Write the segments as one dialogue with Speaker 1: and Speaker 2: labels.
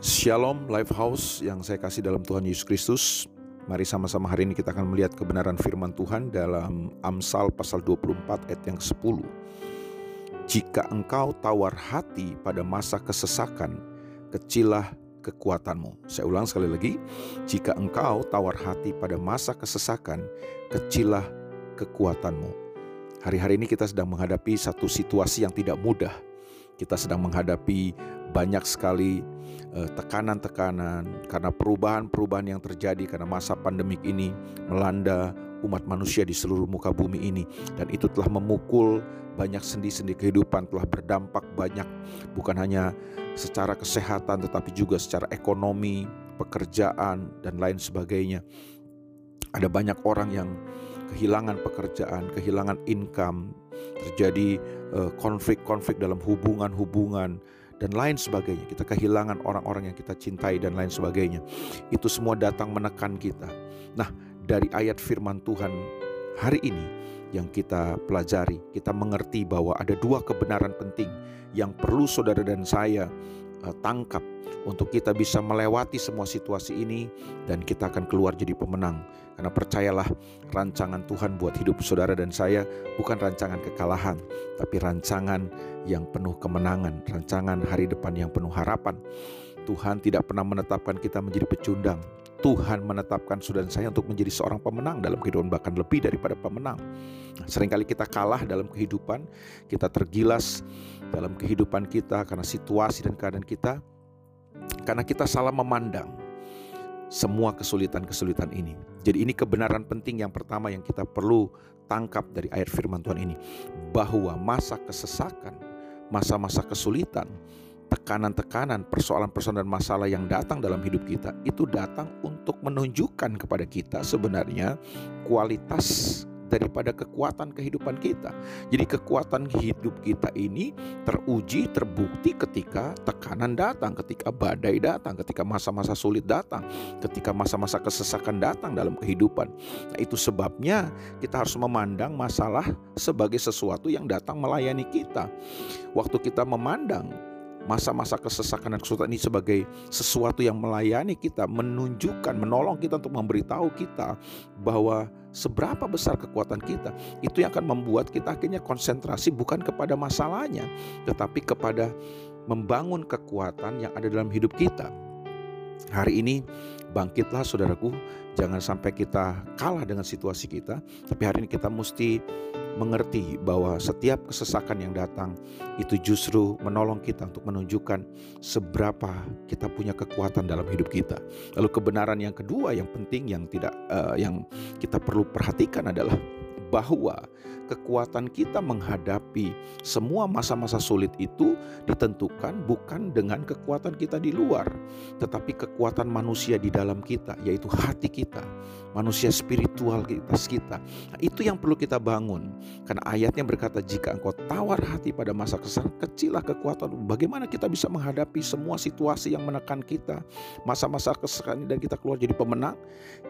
Speaker 1: Shalom Lifehouse yang saya kasih dalam Tuhan Yesus Kristus. Mari sama-sama hari ini kita akan melihat kebenaran firman Tuhan dalam Amsal pasal 24 ayat yang 10. Jika engkau tawar hati pada masa kesesakan, kecilah kekuatanmu. Saya ulang sekali lagi, jika engkau tawar hati pada masa kesesakan, kecilah kekuatanmu. Hari-hari ini kita sedang menghadapi satu situasi yang tidak mudah. Kita sedang menghadapi banyak sekali eh, tekanan-tekanan karena perubahan-perubahan yang terjadi karena masa pandemik ini melanda umat manusia di seluruh muka bumi ini dan itu telah memukul banyak sendi-sendi kehidupan telah berdampak banyak bukan hanya secara kesehatan tetapi juga secara ekonomi, pekerjaan dan lain sebagainya. Ada banyak orang yang kehilangan pekerjaan, kehilangan income, terjadi konflik-konflik dalam hubungan-hubungan dan lain sebagainya. Kita kehilangan orang-orang yang kita cintai dan lain sebagainya. Itu semua datang menekan kita. Nah, dari ayat firman Tuhan hari ini yang kita pelajari, kita mengerti bahwa ada dua kebenaran penting yang perlu saudara dan saya uh, tangkap untuk kita bisa melewati semua situasi ini dan kita akan keluar jadi pemenang. Karena percayalah rancangan Tuhan buat hidup saudara dan saya bukan rancangan kekalahan, tapi rancangan yang penuh kemenangan, rancangan hari depan yang penuh harapan. Tuhan tidak pernah menetapkan kita menjadi pecundang. Tuhan menetapkan saudara saya untuk menjadi seorang pemenang dalam kehidupan bahkan lebih daripada pemenang. Seringkali kita kalah dalam kehidupan, kita tergilas dalam kehidupan kita karena situasi dan keadaan kita, karena kita salah memandang semua kesulitan-kesulitan ini. Jadi ini kebenaran penting yang pertama yang kita perlu tangkap dari ayat firman Tuhan ini. Bahwa masa kesesakan, masa-masa kesulitan, tekanan-tekanan, persoalan-persoalan dan masalah yang datang dalam hidup kita itu datang untuk menunjukkan kepada kita sebenarnya kualitas daripada kekuatan kehidupan kita. Jadi kekuatan hidup kita ini teruji, terbukti ketika tekanan datang, ketika badai datang, ketika masa-masa sulit datang, ketika masa-masa kesesakan datang dalam kehidupan. Nah, itu sebabnya kita harus memandang masalah sebagai sesuatu yang datang melayani kita. Waktu kita memandang masa-masa kesesakan dan kesulitan ini sebagai sesuatu yang melayani kita, menunjukkan, menolong kita untuk memberitahu kita bahwa seberapa besar kekuatan kita. Itu yang akan membuat kita akhirnya konsentrasi bukan kepada masalahnya, tetapi kepada membangun kekuatan yang ada dalam hidup kita. Hari ini bangkitlah saudaraku, jangan sampai kita kalah dengan situasi kita, tapi hari ini kita mesti mengerti bahwa setiap kesesakan yang datang itu justru menolong kita untuk menunjukkan seberapa kita punya kekuatan dalam hidup kita. Lalu kebenaran yang kedua yang penting yang tidak uh, yang kita perlu perhatikan adalah bahwa kekuatan kita menghadapi semua masa-masa sulit itu ditentukan bukan dengan kekuatan kita di luar, tetapi kekuatan manusia di dalam kita, yaitu hati kita, manusia spiritual kita. kita. Nah, itu yang perlu kita bangun, karena ayatnya berkata, "Jika engkau tawar hati pada masa kesan, kecilah kekuatan." Bagaimana kita bisa menghadapi semua situasi yang menekan kita, masa-masa kesesakan dan kita keluar jadi pemenang?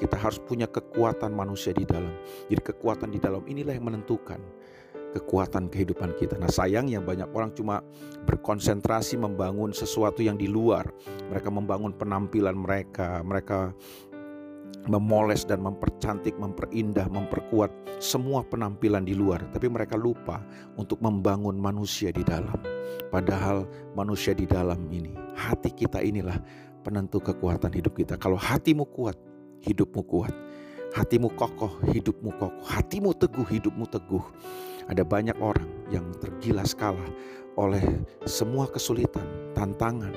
Speaker 1: Kita harus punya kekuatan manusia di dalam. Jadi kekuatan di dalam dalam inilah yang menentukan kekuatan kehidupan kita. Nah, sayangnya banyak orang cuma berkonsentrasi membangun sesuatu yang di luar. Mereka membangun penampilan mereka, mereka memoles dan mempercantik, memperindah, memperkuat semua penampilan di luar, tapi mereka lupa untuk membangun manusia di dalam. Padahal manusia di dalam ini, hati kita inilah penentu kekuatan hidup kita. Kalau hatimu kuat, hidupmu kuat. Hatimu kokoh, hidupmu kokoh. Hatimu teguh, hidupmu teguh. Ada banyak orang yang tergilas kalah oleh semua kesulitan, tantangan,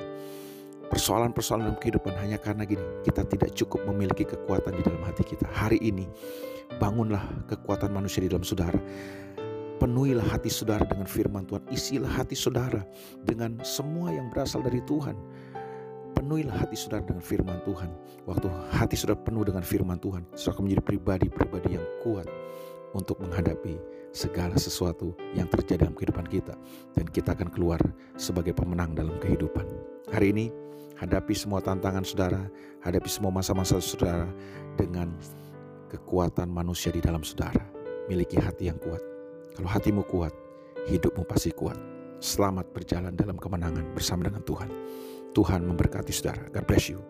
Speaker 1: persoalan-persoalan dalam kehidupan hanya karena gini, kita tidak cukup memiliki kekuatan di dalam hati kita. Hari ini, bangunlah kekuatan manusia di dalam saudara. Penuhilah hati saudara dengan firman Tuhan. Isilah hati saudara dengan semua yang berasal dari Tuhan penuhilah hati saudara dengan firman Tuhan. Waktu hati saudara penuh dengan firman Tuhan, saudara akan menjadi pribadi-pribadi yang kuat untuk menghadapi segala sesuatu yang terjadi dalam kehidupan kita. Dan kita akan keluar sebagai pemenang dalam kehidupan. Hari ini, hadapi semua tantangan saudara, hadapi semua masa-masa saudara dengan kekuatan manusia di dalam saudara. Miliki hati yang kuat. Kalau hatimu kuat, hidupmu pasti kuat. Selamat berjalan dalam kemenangan bersama dengan Tuhan. Tuhan memberkati saudara. God bless you.